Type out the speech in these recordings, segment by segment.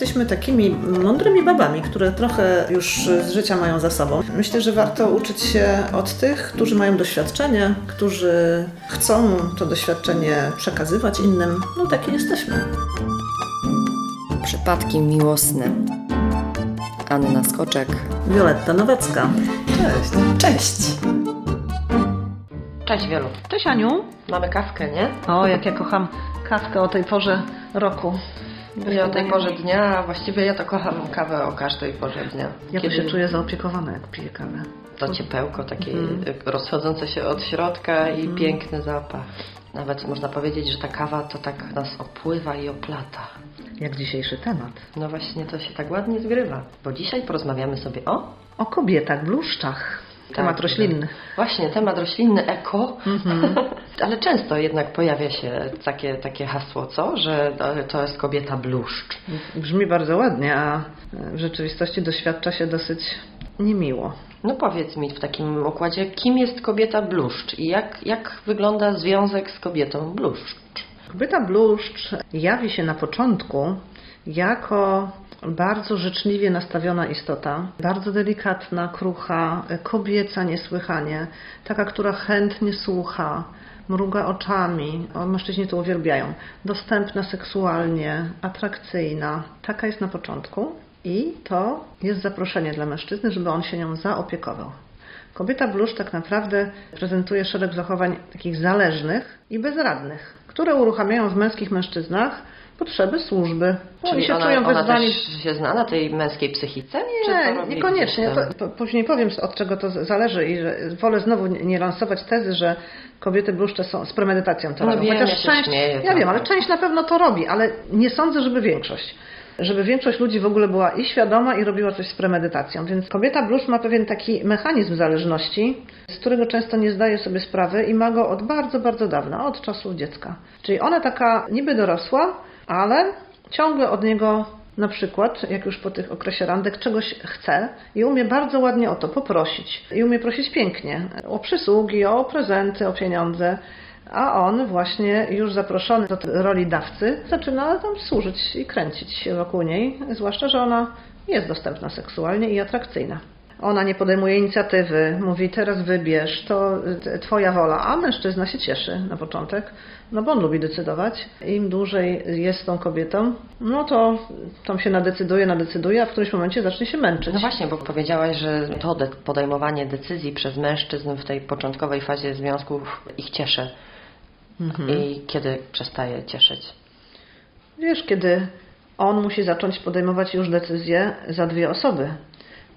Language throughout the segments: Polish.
jesteśmy takimi mądrymi babami, które trochę już z życia mają za sobą. Myślę, że warto uczyć się od tych, którzy mają doświadczenie, którzy chcą to doświadczenie przekazywać innym. No takie jesteśmy. Przypadki miłosne. Anna Skoczek. Wioletta Nowacka. Cześć. Cześć. Cześć Wielu. Cześć Aniu. Mamy kawkę, nie? O, jak ja kocham kawkę o tej porze roku. Ja o tej porze dnia, a właściwie ja to kocham kawę o każdej porze dnia. Ja to się czuję zaopiekowana, jak piję kawę. To ciepełko takie Mhm. rozchodzące się od środka i Mhm. piękny zapach. Nawet można powiedzieć, że ta kawa to tak nas opływa i oplata. Jak dzisiejszy temat. No właśnie to się tak ładnie zgrywa, bo dzisiaj porozmawiamy sobie o... O kobietach, bluszczach. Temat Tak, roślinny. Właśnie, temat roślinny, eko. Mhm. Ale często jednak pojawia się takie, takie hasło, co? Że to jest kobieta bluszcz. Brzmi bardzo ładnie, a w rzeczywistości doświadcza się dosyć niemiło. No powiedz mi w takim układzie, kim jest kobieta bluszcz i jak, jak wygląda związek z kobietą bluszcz? Kobieta bluszcz jawi się na początku jako bardzo życzliwie nastawiona istota, bardzo delikatna, krucha, kobieca niesłychanie, taka, która chętnie słucha, mruga oczami, o, mężczyźni to uwielbiają, dostępna seksualnie, atrakcyjna. Taka jest na początku i to jest zaproszenie dla mężczyzny, żeby on się nią zaopiekował. Kobieta bluszcz tak naprawdę prezentuje szereg zachowań takich zależnych i bezradnych, które uruchamiają w męskich mężczyznach potrzeby służby. Oni Czyli się ona, czują ona wezwani. też się zna na tej męskiej psychice? Nie, niekoniecznie. To, później powiem, od czego to zależy i że wolę znowu nie lansować tezy, że kobiety bluszcze są z premedytacją to No robią. wiem, Chociaż ja część, śmieję, ja wiem, ale tak. część na pewno to robi, ale nie sądzę, żeby większość. Żeby większość ludzi w ogóle była i świadoma, i robiła coś z premedytacją. Więc kobieta bluszcz ma pewien taki mechanizm zależności, z którego często nie zdaje sobie sprawy i ma go od bardzo, bardzo dawna, od czasów dziecka. Czyli ona taka niby dorosła, ale ciągle od niego na przykład, jak już po tych okresie randek, czegoś chce i umie bardzo ładnie o to poprosić. I umie prosić pięknie o przysługi, o prezenty, o pieniądze. A on właśnie już zaproszony do roli dawcy zaczyna tam służyć i kręcić się wokół niej, zwłaszcza, że ona jest dostępna seksualnie i atrakcyjna. Ona nie podejmuje inicjatywy, mówi teraz wybierz, to y, twoja wola, a mężczyzna się cieszy na początek, no bo on lubi decydować. Im dłużej jest z tą kobietą, no to tam się nadecyduje, nadecyduje, a w którymś momencie zacznie się męczyć. No właśnie, bo powiedziałaś, że to de- podejmowanie decyzji przez mężczyzn w tej początkowej fazie związków ich cieszy. Mhm. I kiedy przestaje cieszyć? Wiesz, kiedy on musi zacząć podejmować już decyzje za dwie osoby.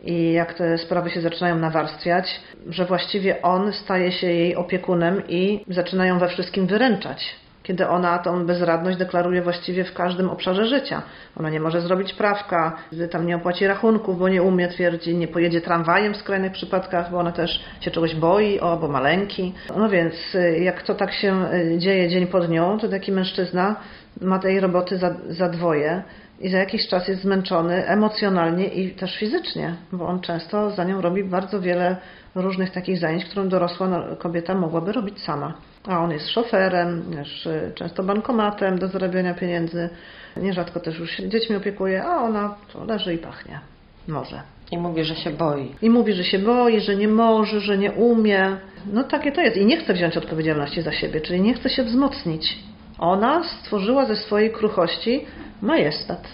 I jak te sprawy się zaczynają nawarstwiać, że właściwie on staje się jej opiekunem i zaczynają we wszystkim wyręczać. Kiedy ona tą bezradność deklaruje właściwie w każdym obszarze życia. Ona nie może zrobić prawka, tam nie opłaci rachunków, bo nie umie, twierdzi, nie pojedzie tramwajem w skrajnych przypadkach, bo ona też się czegoś boi, o, bo maleńki. No więc jak to tak się y, dzieje dzień po dniu, to taki mężczyzna ma tej roboty za, za dwoje i za jakiś czas jest zmęczony emocjonalnie i też fizycznie, bo on często za nią robi bardzo wiele różnych takich zajęć, którą dorosła no, kobieta mogłaby robić sama. A on jest szoferem, też y, często bankomatem do zarabiania pieniędzy, nierzadko też już się dziećmi opiekuje, a ona to leży i pachnie. Może. I mówi, że się boi. I mówi, że się boi, że nie może, że nie umie. No takie to jest. I nie chce wziąć odpowiedzialności za siebie, czyli nie chce się wzmocnić. Ona stworzyła ze swojej kruchości majestat.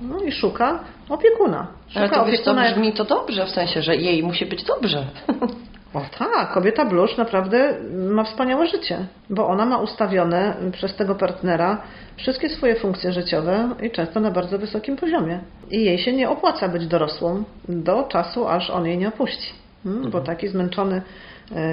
No i szuka opiekuna. Szuka Ale to wiesz, to jak- brzmi to dobrze, w sensie, że jej musi być dobrze. O tak, kobieta blusz naprawdę ma wspaniałe życie, bo ona ma ustawione przez tego partnera wszystkie swoje funkcje życiowe i często na bardzo wysokim poziomie. I jej się nie opłaca być dorosłą do czasu, aż on jej nie opuści. Mm, Bo taki zmęczony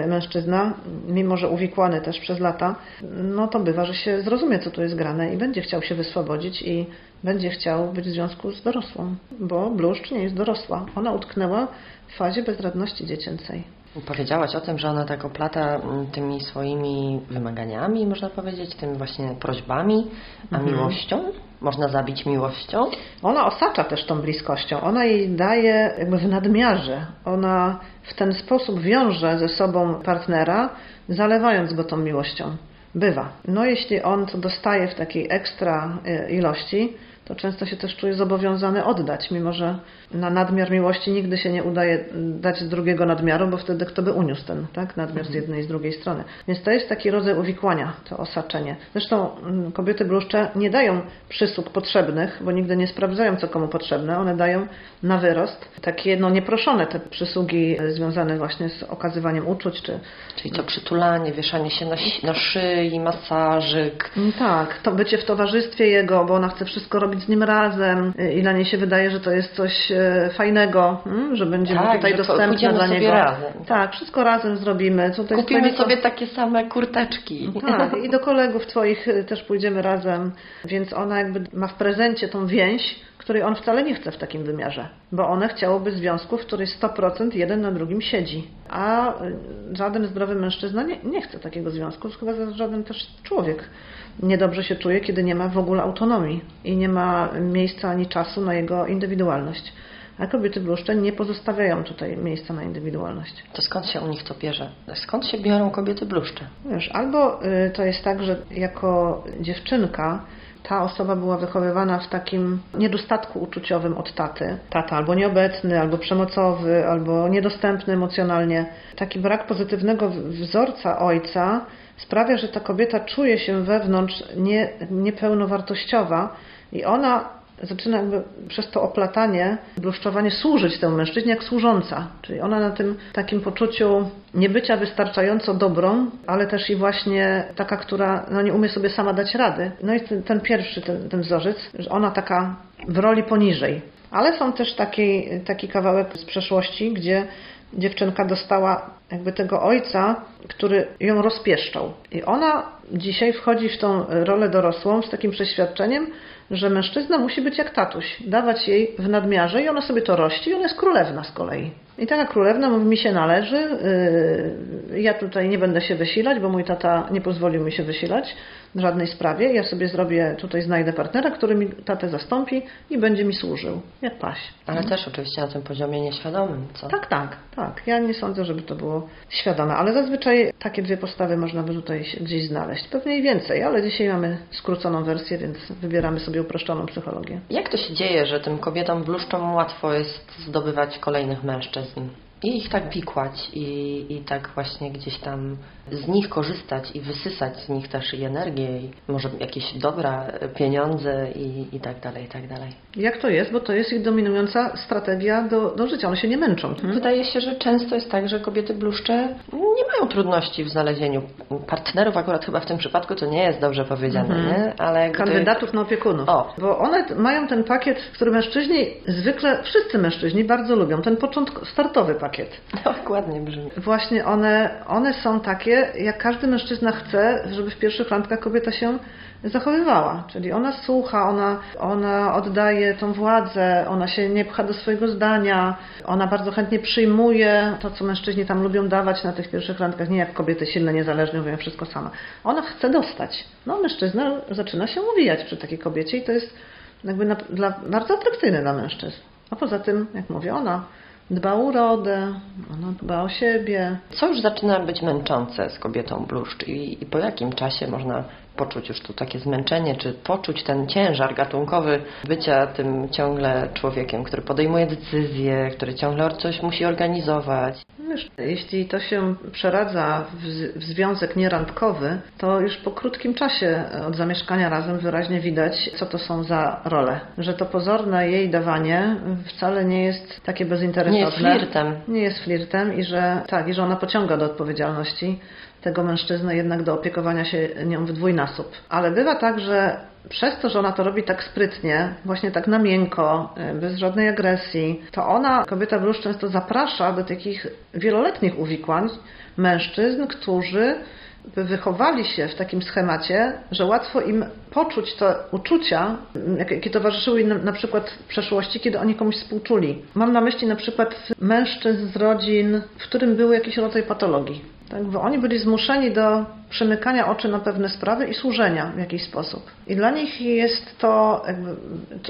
mężczyzna, mimo że uwikłany też przez lata, no to bywa, że się zrozumie, co tu jest grane i będzie chciał się wyswobodzić i będzie chciał być w związku z dorosłą, bo bluszcz nie jest dorosła. Ona utknęła w fazie bezradności dziecięcej. Powiedziałaś o tym, że ona tak oplata mm, tymi swoimi wymaganiami, można powiedzieć, tymi właśnie prośbami, a Mhm. miłością? Można zabić miłością? Ona osacza też tą bliskością. Ona jej daje jakby w nadmiarze. Ona w ten sposób wiąże ze sobą partnera, zalewając go tą miłością. Bywa. No jeśli on to dostaje w takiej ekstra e, ilości, to często się też czuje zobowiązany oddać, mimo że na nadmiar miłości nigdy się nie udaje dać drugiego nadmiaru, bo wtedy kto by uniósł ten tak, nadmiar z jednej i z drugiej strony. Więc to jest taki rodzaj uwikłania, to osaczenie. Zresztą mm, kobiety bluszcze nie dają przysług potrzebnych, bo nigdy nie sprawdzają, co komu potrzebne. One dają na wyrost takie no, nieproszone te przysługi e, związane właśnie z okazywaniem uczuć, czy Czyli to przytulanie, wieszanie się na, na szyi, masażyk. Mm, Tak, to bycie w towarzystwie jego, bo ona chce wszystko robić z nim razem y, i dla niej się wydaje, że to jest coś e, fajnego, mm, że będziemy Tak, tutaj że dostępne dla niego. razem. Tak, wszystko razem zrobimy. Jest Kupimy fajnego? sobie takie same kurteczki. Tak, i do kolegów twoich y, też pójdziemy razem, więc ona jakby ma w prezencie tą więź, której on wcale nie chce w takim wymiarze, bo one chciałoby związku, w której 100% jeden na drugim siedzi, a y, żaden zdrowy mężczyzna nie, nie chce takiego związku, chyba żaden też człowiek niedobrze się czuje, kiedy nie ma w ogóle autonomii i nie ma miejsca ani czasu na jego indywidualność. A kobiety bluszcze nie pozostawiają tutaj miejsca na indywidualność. To skąd się u nich to bierze? Skąd się biorą kobiety bluszcze? Wiesz, albo y, to jest tak, że jako dziewczynka ta osoba była wychowywana w takim niedostatku uczuciowym od taty. Tata albo nieobecny, albo przemocowy, albo niedostępny emocjonalnie. Taki brak pozytywnego wzorca ojca sprawia, że ta kobieta czuje się wewnątrz nie, niepełnowartościowa i ona zaczyna jakby przez to oplatanie, bluszczowanie służyć temu mężczyźnie jak służąca. Czyli ona na tym takim poczuciu niebycia wystarczająco dobrą, ale też i właśnie taka, która no, nie umie sobie sama dać rady. No i ten, ten pierwszy, ten, ten wzorzec, że ona taka w roli poniżej. Ale są też taki, taki kawałek z przeszłości, gdzie dziewczynka dostała jakby tego ojca, który ją rozpieszczał. I ona dzisiaj wchodzi w tą rolę dorosłą z takim przeświadczeniem, że mężczyzna musi być jak tatuś, dawać jej w nadmiarze i ona sobie to rości i ona jest królewna z kolei. I taka królewna mówi, mi się należy, yy, ja tutaj nie będę się wysilać, bo mój tata nie pozwolił mi się wysilać w żadnej sprawie. Ja sobie zrobię, tutaj znajdę partnera, który mi tatę zastąpi i będzie mi służył, jak paś. Ale też oczywiście na tym poziomie nieświadomym, co? Tak, tak, tak. Ja nie sądzę, żeby to było świadome, ale zazwyczaj takie dwie postawy można by tutaj gdzieś znaleźć. Pewnie i więcej, ale dzisiaj mamy skróconą wersję, więc wybieramy sobie uproszczoną psychologię. Jak to się dzieje, że tym kobietom bluszczom łatwo jest zdobywać kolejnych mężczyzn? I ich tak pikłać i, i tak właśnie gdzieś tam z nich korzystać i wysysać z nich też i energię, i może jakieś dobra, pieniądze i, i tak dalej, i tak dalej. Jak to jest? Bo to jest ich dominująca strategia do, do życia. One się nie męczą. Wydaje się, że często jest tak, że kobiety bluszcze nie mają trudności w znalezieniu partnerów. Akurat chyba w tym przypadku to nie jest dobrze powiedziane, nie? Ale. Kandydatów na opiekunów. O. Bo one mają ten pakiet, który mężczyźni zwykle, wszyscy mężczyźni bardzo lubią. Ten początk, startowy pakiet. Dokładnie brzmi. Właśnie one, one są takie, jak każdy mężczyzna chce, żeby w pierwszych randkach kobieta się zachowywała. Czyli ona słucha, ona, ona oddaje tą władzę, ona się nie pcha do swojego zdania, ona bardzo chętnie przyjmuje to, co mężczyźni tam lubią dawać na tych pierwszych randkach, nie jak kobiety silne, niezależne, mówią wszystko sama. Ona chce dostać. No mężczyzna zaczyna się uwijać przy takiej kobiecie i to jest jakby na, dla, bardzo atrakcyjne dla mężczyzn. A poza tym, jak mówię, ona dba o urodę, ona dba o siebie, Co już zaczyna być męczące z kobietą bluszcz i, i po jakim czasie można poczuć już tu takie zmęczenie, czy poczuć ten ciężar gatunkowy bycia tym ciągle człowiekiem, który podejmuje decyzje, który ciągle coś musi organizować. Wiesz, jeśli to się przeradza w, w związek nierandkowy, to już po krótkim czasie od zamieszkania razem wyraźnie widać, co to są za role. Że to pozorne jej dawanie wcale nie jest takie bezinteresowne. Nie jest flirtem. Nie jest flirtem i że tak, i że ona pociąga do odpowiedzialności tego mężczyznę jednak do opiekowania się nią w dwójnasób. Ale bywa tak, że przez to, że ona to robi tak sprytnie, właśnie tak na miękko, y, bez żadnej agresji, to ona, kobieta blusz, często zaprasza do takich wieloletnich uwikłań mężczyzn, którzy wychowali się w takim schemacie, że łatwo im poczuć te uczucia, jak- jakie towarzyszyły im na, przykład w przeszłości, kiedy oni komuś współczuli. Mam na myśli na przykład mężczyzn z rodzin, w którym był jakiś rodzaj patologii. Tak, bo oni byli zmuszeni do przymykania oczy na pewne sprawy i służenia w jakiś sposób. I dla nich jest to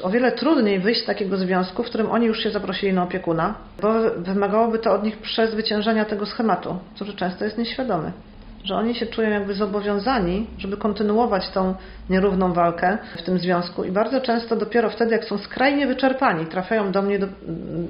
o wiele trudniej wyjść z takiego związku, w którym oni już się zaprosili na opiekuna, bo wymagałoby to od nich przezwyciężenia tego schematu, który często jest nieświadomy. że oni się czują jakby zobowiązani, żeby kontynuować tą nierówną walkę w tym związku i bardzo często dopiero wtedy, jak są skrajnie wyczerpani, trafiają do mnie do,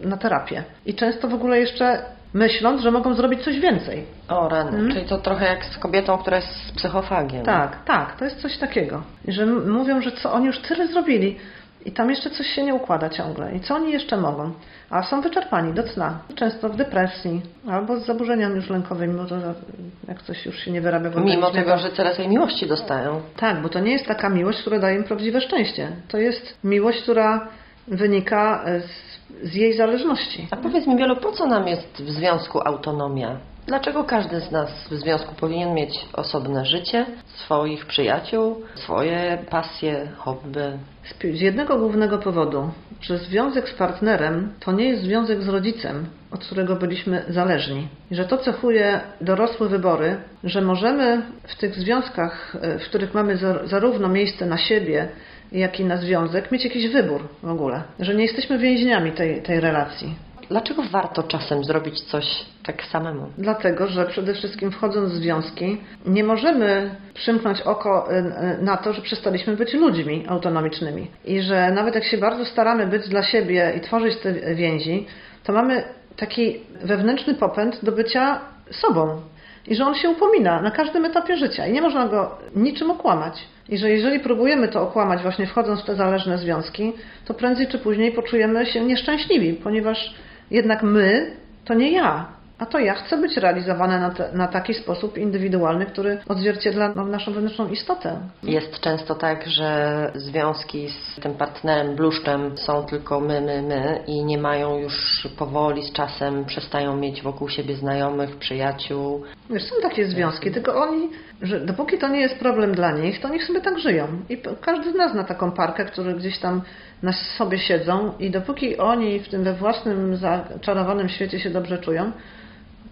na terapię. I często w ogóle jeszcze myśląc, że mogą zrobić coś więcej. O rany, czyli to trochę jak z kobietą, która jest z psychofagiem. Tak, tak, to jest coś takiego. Że mówią, że co oni już tyle zrobili i tam jeszcze coś się nie układa ciągle. I co oni jeszcze mogą? A są wyczerpani do cna. Często w depresji albo z zaburzeniami już lękowymi, bo to jak coś już się nie wyrabia w Mimo tego, że tyle tej miłości dostają. Tak, bo to nie jest taka miłość, która daje im prawdziwe szczęście. To jest miłość, która wynika e, z, z jej zależności. A powiedz mi, Wielu, po co nam jest w związku autonomia? Dlaczego każdy z nas w związku powinien mieć osobne życie, swoich przyjaciół, swoje pasje, hobby? Z jednego głównego powodu, że związek z partnerem to nie jest związek z rodzicem, od którego byliśmy zależni. I że to cechuje dorosłe wybory, że możemy w tych związkach, e, w których mamy za- zarówno miejsce na siebie, jak i na związek, mieć jakiś wybór w ogóle. Że nie jesteśmy więźniami tej, tej relacji. Dlaczego warto czasem zrobić coś tak samemu? Dlatego, że przede wszystkim wchodząc w związki, nie możemy przymknąć oko y, y, na to, że przestaliśmy być ludźmi autonomicznymi. I że nawet jak się bardzo staramy być dla siebie i tworzyć te więzi, to mamy taki wewnętrzny popęd do bycia sobą. I że on się upomina na każdym etapie życia i nie można go niczym okłamać. I że jeżeli próbujemy to okłamać właśnie wchodząc w te zależne związki, to prędzej czy później poczujemy się nieszczęśliwi, ponieważ jednak my to nie ja, a to ja chcę być realizowane na, te, na taki sposób indywidualny, który odzwierciedla no, naszą wewnętrzną istotę. Jest często tak, że związki z tym partnerem, bluszczem są tylko my, my, my i nie mają już powoli z czasem, przestają mieć wokół siebie znajomych, przyjaciół. Wiesz, są takie związki, tylko oni, że dopóki to nie jest problem dla nich, to niech sobie tak żyją. I każdy z nas zna taką parkę, które gdzieś tam na sobie siedzą i dopóki oni w tym we własnym zaczarowanym świecie się dobrze czują,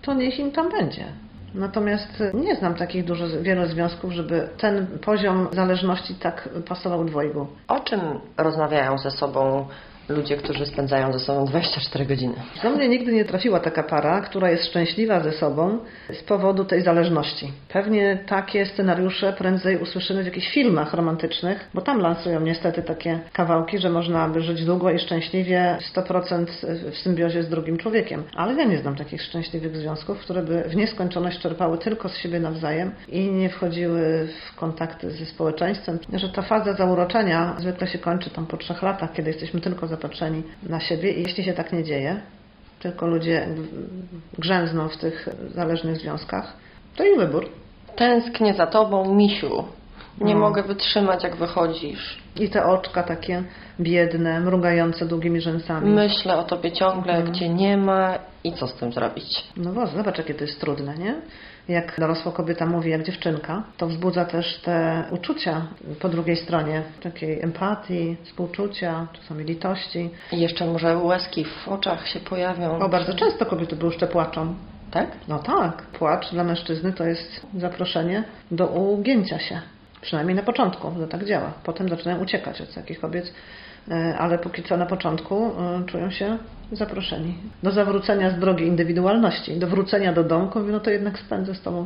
to niech im tam będzie. Natomiast nie znam takich dużo, wielu związków, żeby ten poziom zależności tak pasował dwojgu. O czym rozmawiają ze sobą ludzie, którzy spędzają ze sobą 24 godziny? Do mnie nigdy nie trafiła taka para, która jest szczęśliwa ze sobą z powodu tej zależności. Pewnie takie scenariusze prędzej usłyszymy w jakichś filmach romantycznych, bo tam lansują niestety takie kawałki, że można by żyć długo i szczęśliwie 100% w symbiozie z drugim człowiekiem. Ale ja nie znam takich szczęśliwych związków, które by w nieskończoność czerpały tylko z siebie nawzajem i nie wchodziły w kontakty ze społeczeństwem. Że ta faza zauroczenia zwykle się kończy tam po trzech latach, kiedy jesteśmy tylko zapatrzeni na siebie i jeśli się tak nie dzieje, tylko ludzie grzęzną w tych zależnych związkach, to ich wybór. Tęsknię za tobą, misiu. Nie No. mogę wytrzymać, jak wychodzisz. I te oczka takie biedne, mrugające długimi rzęsami. Myślę o tobie ciągle, Mhm. jak cię nie ma i co z tym zrobić? No bo zobacz, jakie to jest trudne, nie? Jak dorosła kobieta mówi jak dziewczynka, to wzbudza też te uczucia po drugiej stronie, takiej empatii, współczucia, czasami litości. I jeszcze może łezki w oczach się pojawią. O, bardzo często kobiety bluszcze płaczą. Tak? No tak, płacz dla mężczyzny to jest zaproszenie do ugięcia się. Przynajmniej na początku, to tak działa. Potem zaczynają uciekać od takich kobiet, ale póki co na początku e, czują się zaproszeni do zawrócenia z drogi indywidualności, do wrócenia do domku. No to jednak spędzę z tobą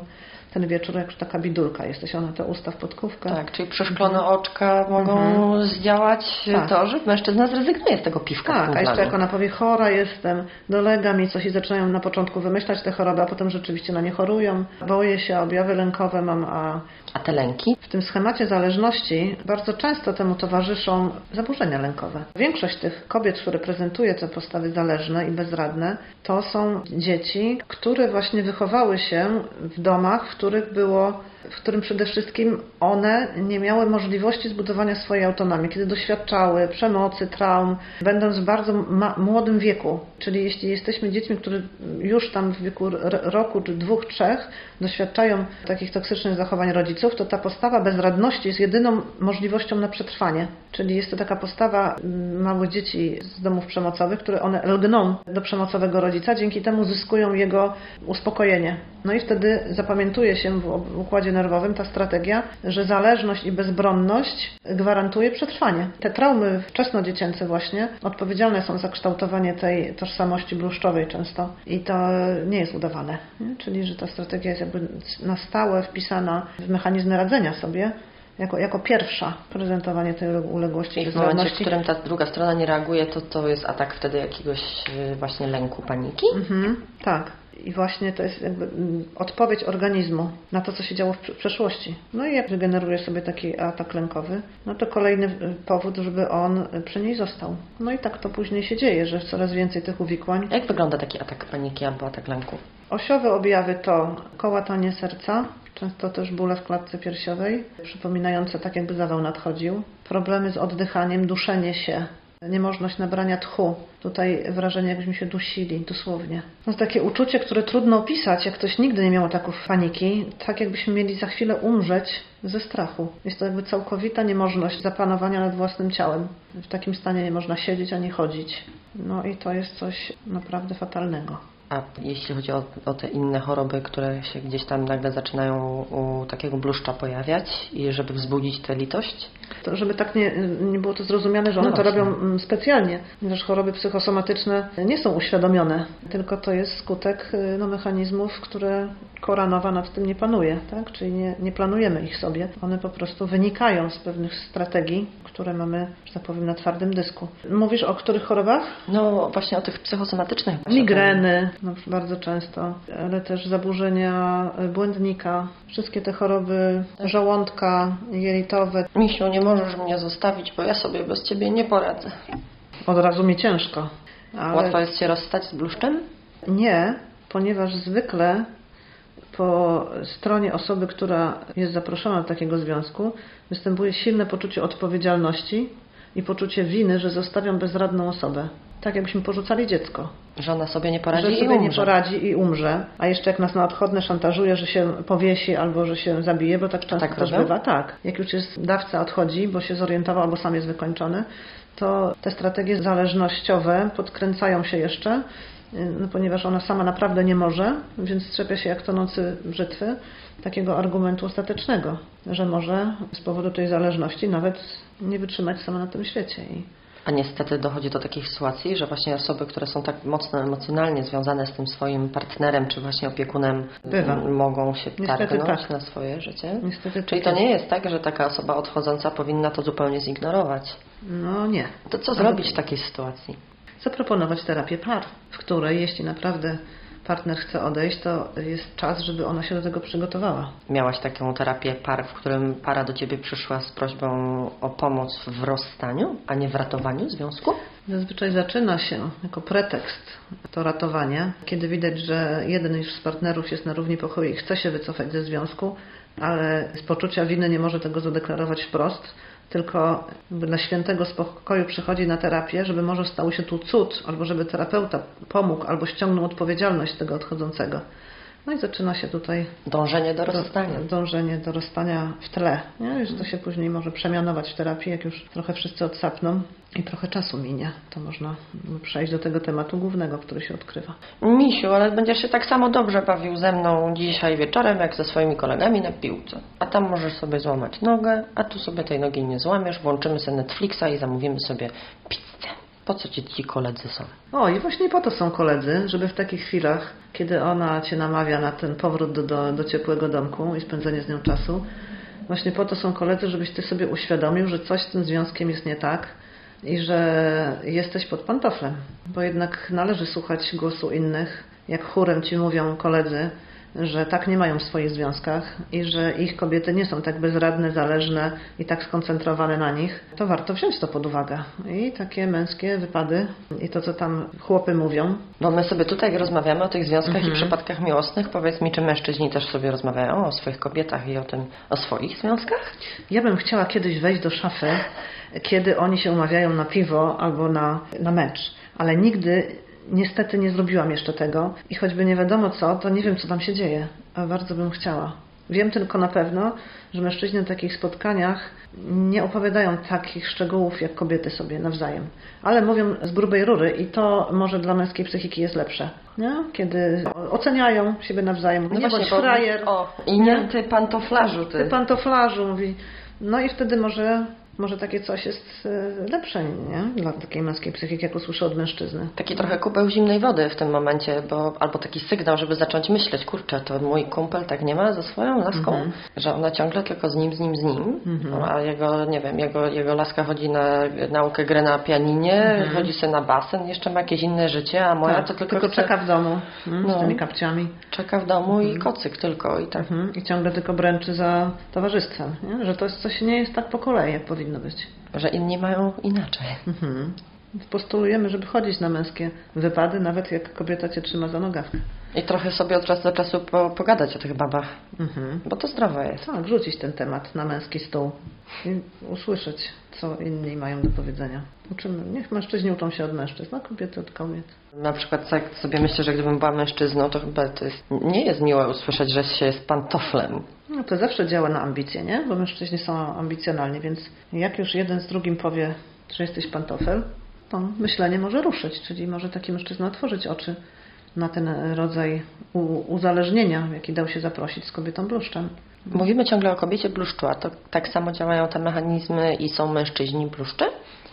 ten wieczór jak już taka bidulka. Jesteś ona, to usta w podkówkę. Tak, czyli przeszklone oczka mogą zdziałać Tak. to, że mężczyzna zrezygnuje z tego piwka Tak, a jeszcze jak ona powie chora jestem, dolega mi coś i zaczynają na początku wymyślać te choroby, a potem rzeczywiście na nie chorują. Boję się, objawy lękowe mam, a A te lęki? W tym schemacie zależności bardzo często temu towarzyszą zaburzenia lękowe. Większość tych kobiet, które prezentuje te postawy zależne i bezradne, to są dzieci, które właśnie wychowały się w domach, w których było, w którym przede wszystkim one nie miały możliwości zbudowania swojej autonomii, kiedy doświadczały przemocy, traum, będąc w bardzo młodym wieku. Czyli jeśli jesteśmy dziećmi, które już tam w wieku roku czy dwóch, trzech doświadczają takich toksycznych zachowań rodziców, to ta postawa bezradności jest jedyną możliwością na przetrwanie. Czyli jest to taka postawa mm, małych dzieci z domów przemocowych, które one lgną do przemocowego rodzica, dzięki temu zyskują jego uspokojenie. No i wtedy zapamiętuje się w układzie nerwowym ta strategia, że zależność i bezbronność gwarantuje przetrwanie. Te traumy wczesnodziecięce właśnie odpowiedzialne są za kształtowanie tej tożsamości bluszczowej często i to nie jest udawane. Nie? Czyli, że ta strategia jest jakby na stałe wpisana w mechanizmy radzenia sobie, jako, jako pierwsza prezentowanie tej uległości I w momencie, w którym ta druga strona nie reaguje, to to jest atak wtedy jakiegoś y, właśnie lęku, paniki? Mhm, tak. I właśnie to jest jakby mm, odpowiedź organizmu na to, co się działo w przeszłości. No i jak wygeneruje sobie taki atak lękowy, no to kolejny y, powód, żeby on y, przy niej został. No i tak to później się dzieje, że coraz więcej tych uwikłań. Jak wygląda taki atak paniki albo atak lęku? Osiowe objawy to kołatanie serca, często też bóle w klatce piersiowej, przypominające tak jakby zawał nadchodził, problemy z oddychaniem, duszenie się, niemożność nabrania tchu. Tutaj wrażenie, jakbyśmy się dusili, dosłownie. No to takie uczucie, które trudno opisać, jak ktoś nigdy nie miał ataków paniki, tak jakbyśmy mieli za chwilę umrzeć ze strachu. Jest to jakby całkowita niemożność zapanowania nad własnym ciałem. W takim stanie nie można siedzieć ani chodzić. No i to jest coś naprawdę fatalnego. A jeśli chodzi o, o, te inne choroby, które się gdzieś tam nagle zaczynają u takiego bluszcza pojawiać i żeby wzbudzić tę litość? To, żeby tak nie, nie było to zrozumiane, że one no to robią mm, specjalnie, ponieważ choroby psychosomatyczne nie są uświadomione, tylko to jest skutek y, no, mechanizmów, które kora nowa nad tym nie panuje, tak? czyli nie, nie planujemy ich sobie. One po prostu wynikają z pewnych strategii, które mamy, że tak powiem, na twardym dysku. Mówisz o których chorobach? No właśnie o tych psychosomatycznych. Migreny, no, bardzo często, ale też zaburzenia błędnika, wszystkie te choroby żołądka, jelitowe. Misiu, nie możesz mnie zostawić, bo ja sobie bez ciebie nie poradzę. Od razu mi ciężko. Ale... Łatwo jest się rozstać z bluszczem? Nie, ponieważ zwykle po stronie osoby, która jest zaproszona do takiego związku, występuje silne poczucie odpowiedzialności i poczucie winy, że zostawiam bezradną osobę. Tak jakbyśmy porzucali dziecko. Że ona sobie nie poradzi że sobie nie poradzi i umrze. A jeszcze jak nas na odchodne szantażuje, że się powiesi albo że się zabije, bo tak często tak też bywa. Tak. Jak już jest dawca odchodzi, bo się zorientował albo sam jest wykończony, to te strategie zależnościowe podkręcają się jeszcze no, ponieważ ona sama naprawdę nie może, więc trzepia się jak tonący brzytwy takiego argumentu ostatecznego, że może z powodu tej zależności nawet nie wytrzymać sama na tym świecie. A niestety dochodzi do takich sytuacji, że właśnie osoby, które są tak mocno emocjonalnie związane z tym swoim partnerem czy właśnie opiekunem, Bywa. mogą się targnąć tak. na swoje życie. Niestety Czyli tak to nie jest tak, że taka osoba odchodząca powinna to zupełnie zignorować. No nie. To co zrobić w takiej sytuacji? Zaproponować terapię par, w której jeśli naprawdę partner chce odejść, to jest czas, żeby ona się do tego przygotowała. Miałaś taką terapię par, w którym para do ciebie przyszła z prośbą o pomoc w rozstaniu, a nie w ratowaniu związku? Zazwyczaj zaczyna się jako pretekst to ratowanie, kiedy widać, że jeden już z partnerów jest na równi pokoju i chce się wycofać ze związku, ale z poczucia winy nie może tego zadeklarować wprost tylko dla świętego spokoju przychodzi na terapię, żeby może stał się tu cud, albo żeby terapeuta pomógł, albo ściągnął odpowiedzialność tego odchodzącego. No i zaczyna się tutaj dążenie do rozstania. Do, dążenie do rozstania w tle. Nie? Że to się później może przemianować w terapii, jak już trochę wszyscy odsapną i trochę czasu minie. To można przejść do tego tematu głównego, który się odkrywa. Misiu, ale będziesz się tak samo dobrze bawił ze mną dzisiaj wieczorem, jak ze swoimi kolegami na piłce. A tam możesz sobie złamać nogę, a tu sobie tej nogi nie złamiesz. Włączymy sobie Netflixa i zamówimy sobie pizzę. Po co ci ci koledzy są? O, i właśnie po to są koledzy, żeby w takich chwilach, kiedy ona cię namawia na ten powrót do, do, do ciepłego domku i spędzenie z nią czasu, właśnie po to są koledzy, żebyś ty sobie uświadomił, że coś z tym związkiem jest nie tak i że jesteś pod pantoflem. Bo jednak należy słuchać głosu innych, jak chórem ci mówią koledzy, że tak nie mają w swoich związkach i że ich kobiety nie są tak bezradne, zależne i tak skoncentrowane na nich, to warto wziąć to pod uwagę. I takie męskie wypady i to, co tam chłopy mówią. Bo my sobie tutaj rozmawiamy o tych związkach mhm. i przypadkach miłosnych. Powiedz mi, czy mężczyźni też sobie rozmawiają o swoich kobietach i o tym, o swoich związkach? Ja bym chciała kiedyś wejść do szafy, kiedy oni się umawiają na piwo albo na, na mecz, ale nigdy Niestety nie zrobiłam jeszcze tego i choćby nie wiadomo co, to nie wiem, co tam się dzieje, a bardzo bym chciała. Wiem tylko na pewno, że mężczyźni na takich spotkaniach nie opowiadają takich szczegółów jak kobiety sobie nawzajem, ale mówią z grubej rury i to może dla męskiej psychiki jest lepsze. Nie? Kiedy oceniają siebie nawzajem, nie bądź bo- frajer, O, i nie ty pantoflarzu, ty. ty pantoflarzu, mówi. No i wtedy może, może takie coś jest e, lepsze nie? dla takiej męskiej psychiki, jak usłyszę od mężczyzny. Taki trochę kubeł zimnej wody w tym momencie, bo albo taki sygnał, żeby zacząć myśleć, kurczę, to mój kumpel tak nie ma ze swoją laską, Mhm. że ona ciągle tylko z nim, z nim, z nim, no, a jego, nie wiem, jego, jego laska chodzi na naukę gry na pianinie, chodzi sobie na basen, jeszcze ma jakieś inne życie, a moja Tak, to tylko, tylko chce, czeka w domu mm, No. z tymi kapciami. czeka w domu i kocyk tylko i tak. Mhm. I ciągle tylko bręczy za towarzystwem, nie? że to jest coś nie jest tak po kolei, jak powinno być. Że inni mają inaczej. Mhm. Więc Postulujemy, żeby chodzić na męskie wypady, nawet jak kobieta cię trzyma za nogawkę. I trochę sobie od czasu do czasu po, pogadać o tych babach, Mhm. bo to zdrowe jest. Tak, wrzucić ten temat na męski stół i usłyszeć, co inni mają do powiedzenia. Uczymy. Niech mężczyźni uczą się od mężczyzn, a kobiety od kobiet. Na przykład tak sobie myślę, że gdybym była mężczyzną, to chyba to jest, nie jest miłe usłyszeć, że się jest pantoflem. No to zawsze działa na ambicje, nie? Bo mężczyźni są ambicjonalni, więc jak już jeden z drugim powie, że jesteś pantofel, to myślenie może ruszyć, czyli może taki mężczyzna otworzyć oczy na ten rodzaj uzależnienia, jaki dał się zaprosić z kobietą bluszczem. Mówimy ciągle o kobiecie bluszczu, a to tak samo działają te mechanizmy i są mężczyźni bluszczy?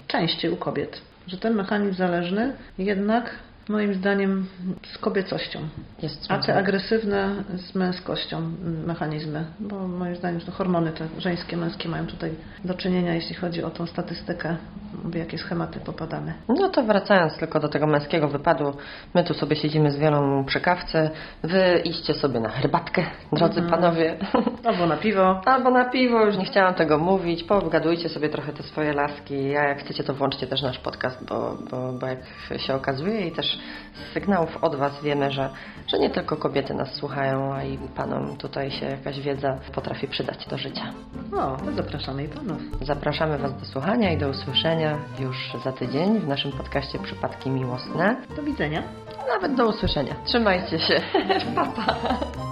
Częściej u kobiet, że ten mechanizm zależny jednak moim zdaniem z kobiecością, Jest a te agresywne z męskością mechanizmy, bo moim zdaniem to hormony te żeńskie, męskie mają tutaj do czynienia, jeśli chodzi o tą statystykę, w jakie schematy popadamy. No to wracając tylko do tego męskiego wypadu, my tu sobie siedzimy z wielą przy kawce, wy idźcie sobie na herbatkę, drodzy panowie, Albo na piwo. albo na piwo, już nie chciałam tego mówić, poobgadujcie sobie trochę te swoje laski, a jak chcecie to włączcie też nasz podcast, bo, bo, bo jak się okazuje i też z sygnałów od Was wiemy, że, że nie tylko kobiety nas słuchają, a i panom tutaj się jakaś wiedza potrafi przydać do życia. O, to zapraszamy i panów. Zapraszamy Was do słuchania i do usłyszenia już za tydzień w naszym podcaście Przypadki Miłosne. Do widzenia. Nawet do usłyszenia. Trzymajcie się. pa, pa.